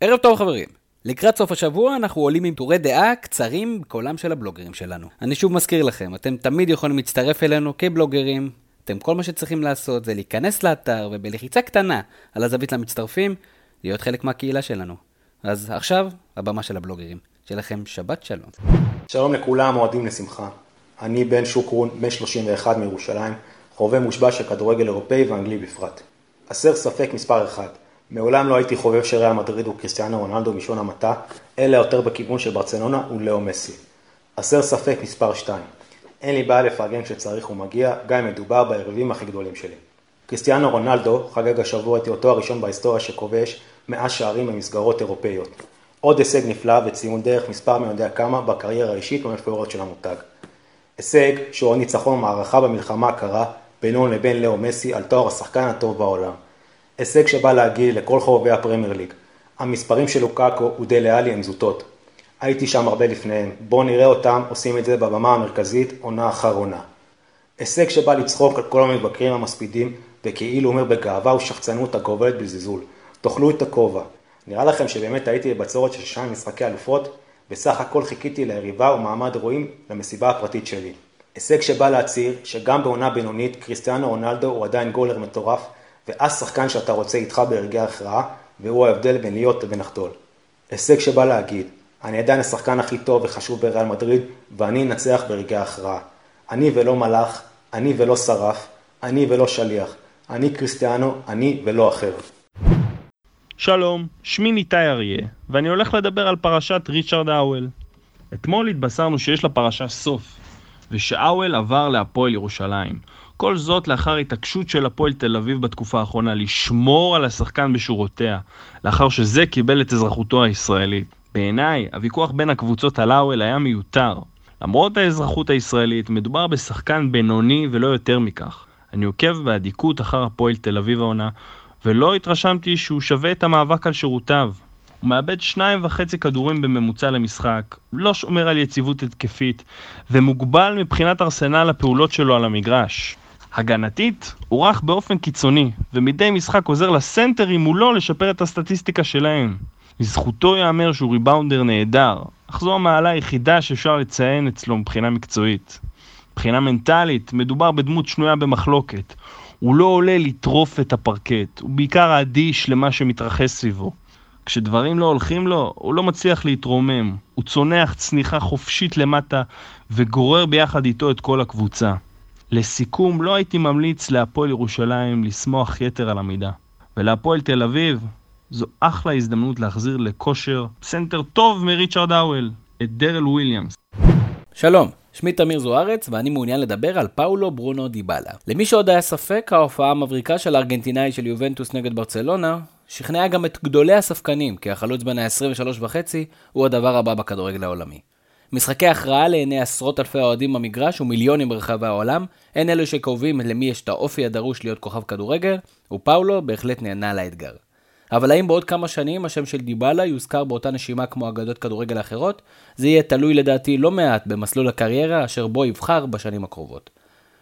ערב טוב חברים. לקראת סוף השבוע אנחנו עולים עם טורי דעה קצרים בקולם של הבלוגרים שלנו. אני שוב מזכיר לכם, אתם תמיד יכולים להצטרף אלינו כבלוגרים. אתם כל מה שצריכים לעשות זה להיכנס לאתר ובלחיצה קטנה על הזווית למצטרפים, להיות חלק מהקהילה שלנו. אז עכשיו, הבמה של הבלוגרים. שיהיה לכם שבת שלום. שלום לכולם, אוהדים לשמחה. אני בן שוקרון, בן 31 מירושלים, חובב מושבע של כדורגל אירופאי ואנגלי בפרט. הסר ספק מספר אחד, מעולם לא הייתי חובב של ריאל מדריד וקריסטיאנו רונלדו משון המעטה, אלא יותר בכיוון של ברצלונה ולאו מסי. הסר ספק מספר 2, אין לי בעיה לפרגן כשצריך ומגיע, גם אם מדובר ביריבים הכי גדולים שלי. קריסטיאנו רונלדו חגג השבוע את היותו הראשון בהיסטוריה שכובש 100 שערים במסגרות אירופאיות. עוד הישג נפלא וציון דרך מספר מי יודע כמה בקריירה האישית והמפוארת של המותג. הישג שהוא ניצחון מערכה במלחמה הקרה בינו לבין לאו מסי על תואר השחקן הטוב בעולם. הישג שבא להגיד לכל חובבי הפרמייר ליג, המספרים של לוקאקו ודלה עלי הם זוטות. הייתי שם הרבה לפניהם, בואו נראה אותם עושים את זה בבמה המרכזית עונה אחר עונה. הישג שבא לצחוק על כל המבקרים המספידים וכאילו אומר בגאווה ושחצנות הגובלת בזלזול. תאכלו את הכובע. נראה לכם שבאמת הייתי בבצורת של שנה משחקי אלופות? בסך הכל חיכיתי ליריבה ומעמד רואים למסיבה הפרטית שלי. הישג שבא להצהיר שגם בעונה בינונית קריסטיאנו רונלדו הוא עדיין גולר מטורף ואף שחקן שאתה רוצה איתך ברגעי ההכרעה והוא ההבדל בין להיות לבין לחדול. הישג שבא להגיד, אני עדיין השחקן הכי טוב וחשוב בריאל מדריד ואני אנצח ברגעי ההכרעה. אני ולא מלאך, אני ולא שרף, אני ולא שליח, אני קריסטיאנו, אני ולא אחר. שלום, שמי ניתאי אריה, ואני הולך לדבר על פרשת ריצ'רד האוול. אתמול התבשרנו שיש לפרשה סוף, ושאוול עבר להפועל ירושלים. כל זאת לאחר התעקשות של הפועל תל אביב בתקופה האחרונה לשמור על השחקן בשורותיה, לאחר שזה קיבל את אזרחותו הישראלית. בעיניי, הוויכוח בין הקבוצות על האוול היה מיותר. למרות האזרחות הישראלית, מדובר בשחקן בינוני ולא יותר מכך. אני עוקב באדיקות אחר הפועל תל אביב העונה, ולא התרשמתי שהוא שווה את המאבק על שירותיו. הוא מאבד שניים וחצי כדורים בממוצע למשחק, לא שומר על יציבות התקפית, ומוגבל מבחינת ארסנל הפעולות שלו על המגרש. הגנתית, הוא רך באופן קיצוני, ומדי משחק עוזר לסנטרים מולו לשפר את הסטטיסטיקה שלהם. לזכותו ייאמר שהוא ריבאונדר נהדר, אך זו המעלה היחידה שאפשר לציין אצלו מבחינה מקצועית. מבחינה מנטלית, מדובר בדמות שנויה במחלוקת. הוא לא עולה לטרוף את הפרקט, הוא בעיקר אדיש למה שמתרחש סביבו. כשדברים לא הולכים לו, הוא לא מצליח להתרומם. הוא צונח צניחה חופשית למטה וגורר ביחד איתו את כל הקבוצה. לסיכום, לא הייתי ממליץ להפועל ירושלים לשמוח יתר על המידה. ולהפועל תל אביב, זו אחלה הזדמנות להחזיר לכושר סנטר טוב מריצ'רד האוול, את דרל וויליאמס. שלום, שמי תמיר זוארץ ואני מעוניין לדבר על פאולו ברונו דיבלה. למי שעוד היה ספק, ההופעה המבריקה של הארגנטינאי של יובנטוס נגד ברצלונה שכנעה גם את גדולי הספקנים, כי החלוץ בן ה-23 וחצי הוא הדבר הבא בכדורגל העולמי. משחקי הכרעה לעיני עשרות אלפי האוהדים במגרש ומיליונים ברחבי העולם, הן אלו שקובעים למי יש את האופי הדרוש להיות כוכב כדורגל, ופאולו בהחלט נהנה לאתגר. אבל האם בעוד כמה שנים השם של דיבלה יוזכר באותה נשימה כמו אגדות כדורגל האחרות? זה יהיה תלוי לדעתי לא מעט במסלול הקריירה אשר בו יבחר בשנים הקרובות.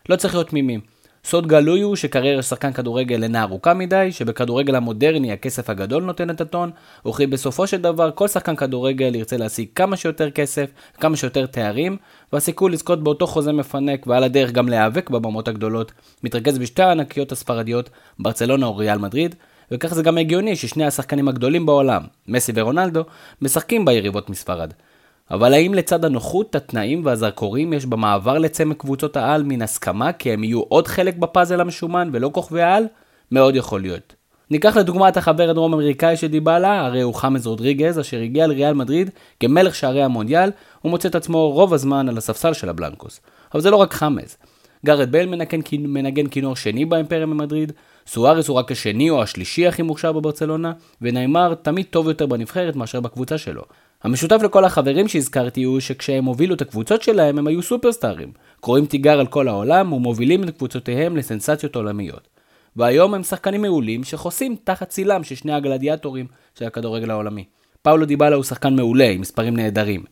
לא צריך להיות תמימים. סוד גלוי הוא שקריירה של שחקן כדורגל אינה ארוכה מדי, שבכדורגל המודרני הכסף הגדול נותן את הטון, וכי בסופו של דבר כל שחקן כדורגל ירצה להשיג כמה שיותר כסף, כמה שיותר תארים, והסיכוי לזכות באותו חוזה מפנק ועל הדרך גם להיאבק בבמות הגדולות, מתרכז בשתי הענקיות הספרדיות, ברצלונה או ריאל מדריד, וכך זה גם הגיוני ששני השחקנים הגדולים בעולם, מסי ורונלדו, משחקים ביריבות מספרד. אבל האם לצד הנוחות, התנאים והזרקורים יש במעבר לצמרת קבוצות העל מן הסכמה כי הם יהיו עוד חלק בפאזל המשומן ולא כוכבי העל? מאוד יכול להיות. ניקח לדוגמה את החבר הדרום אמריקאי של דיבלה, הרי הוא חאמס רודריגז, אשר הגיע לריאל מדריד כמלך שערי המונדיאל, ומוצא את עצמו רוב הזמן על הספסל של הבלנקוס. אבל זה לא רק חאמס. גארת' בייל מנגן, מנגן כינור שני באימפריה ממדריד, סוארס הוא רק השני או השלישי הכי מוכשר בברצלונה, וניימר תמיד טוב יותר בנבחרת מאשר בקבוצה שלו. המשותף לכל החברים שהזכרתי הוא שכשהם הובילו את הקבוצות שלהם הם היו סופרסטארים, קוראים תיגר על כל העולם ומובילים את קבוצותיהם לסנסציות עולמיות. והיום הם שחקנים מעולים שחוסים תחת צילם של שני הגלדיאטורים של הכדורגל העולמי. פאולו דיבלה הוא שחקן מעולה עם מספרים נהדרים.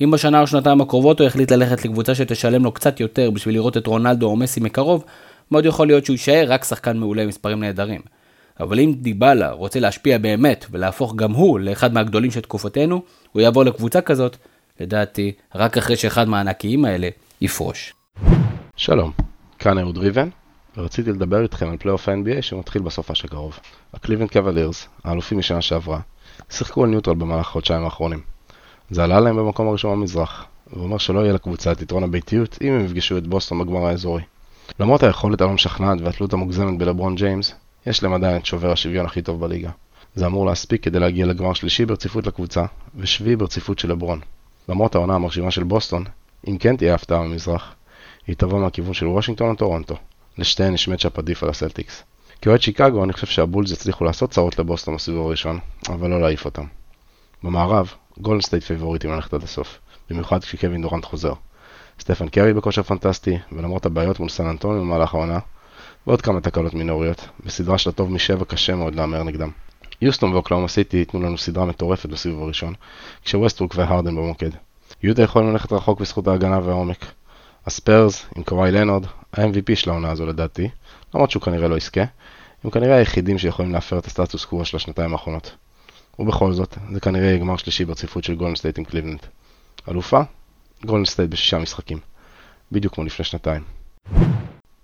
אם בשנה או שנתיים הקרובות הוא יחליט ללכת לקבוצה שתשלם לו קצת יותר בשביל לראות את רונלדו או מסי מקרוב, מאוד יכול להיות שהוא יישאר רק שחקן מעולה עם מספרים נהדרים. אבל אם דיבלה רוצה להשפיע באמת ולהפוך גם הוא לאחד מהגדולים של תקופתנו, הוא יעבור לקבוצה כזאת, לדעתי, רק אחרי שאחד מהענקיים האלה יפרוש. שלום, כאן אהוד ריבן, ורציתי לדבר איתכם על פלייאוף ה-NBA שמתחיל בסופ"ש הקרוב. הקליבלנד קוולירס, האלופים משנה שעברה, שיחקו על neutral במהלך החודשיים האחרונים. זה עלה להם במקום הראשון במזרח, ואומר שלא יהיה לקבוצה את יתרון הביתיות אם הם יפגשו את בוסטון בגמר האזורי. למרות היכולת הלא משכנעת והתלות המוגזמת בלברון ג'יימס, יש להם עדיין את שובר השוויון הכי טוב בליגה. זה אמור להספיק כדי להגיע לגמר שלישי ברציפות לקבוצה, ושביעי ברציפות של לברון. למרות העונה המרשימה של בוסטון, אם כן תהיה הפתעה במזרח, היא תבוא מהכיוון של וושינגטון או טורונטו. לשתיהן יש matchup עדיף על הסלטיקס. כאוהד שיקגו אני חושב שהבולס יצליחו לעשות צרות לבוסטון בסיבוב הראשון, אבל לא להעיף אותם. במערב, גולדן סטייט פייבוריטים ללכת עד הסוף, במיוחד כשקווין דורנט חוזר. סטפן קרי בכושר פנטסטי, ולמרות הבעיות מול סן אנטוניו במהלך העונה, ועוד כמה תקלות מינוריות, בסדרה של הטוב משבע קשה מאוד להמר נגדם. יוסטון ואוקלהומה סיטי ייתנו לנו סדרה מטורפת בסיבוב הראשון, כשווסטברוק והרדן במוקד. יוטה יכולים ללכת רחוק בזכות ההגנה והעומק. הספרס, עם קוואי לנארד, ה-MVP של העונה הזו לדעתי, למרות שהוא כנראה לא יזכה, הם כנראה היחידים שיכולים להפר את הסטטוס קוו של השנתיים האחרונות. ובכל זאת, זה כנראה גמר שלישי ברציפות של גולדן סטייט עם קליבלנד. אלופה? גולדן סטייט בשישה משחקים. בדיוק כמו לפני שנתיים.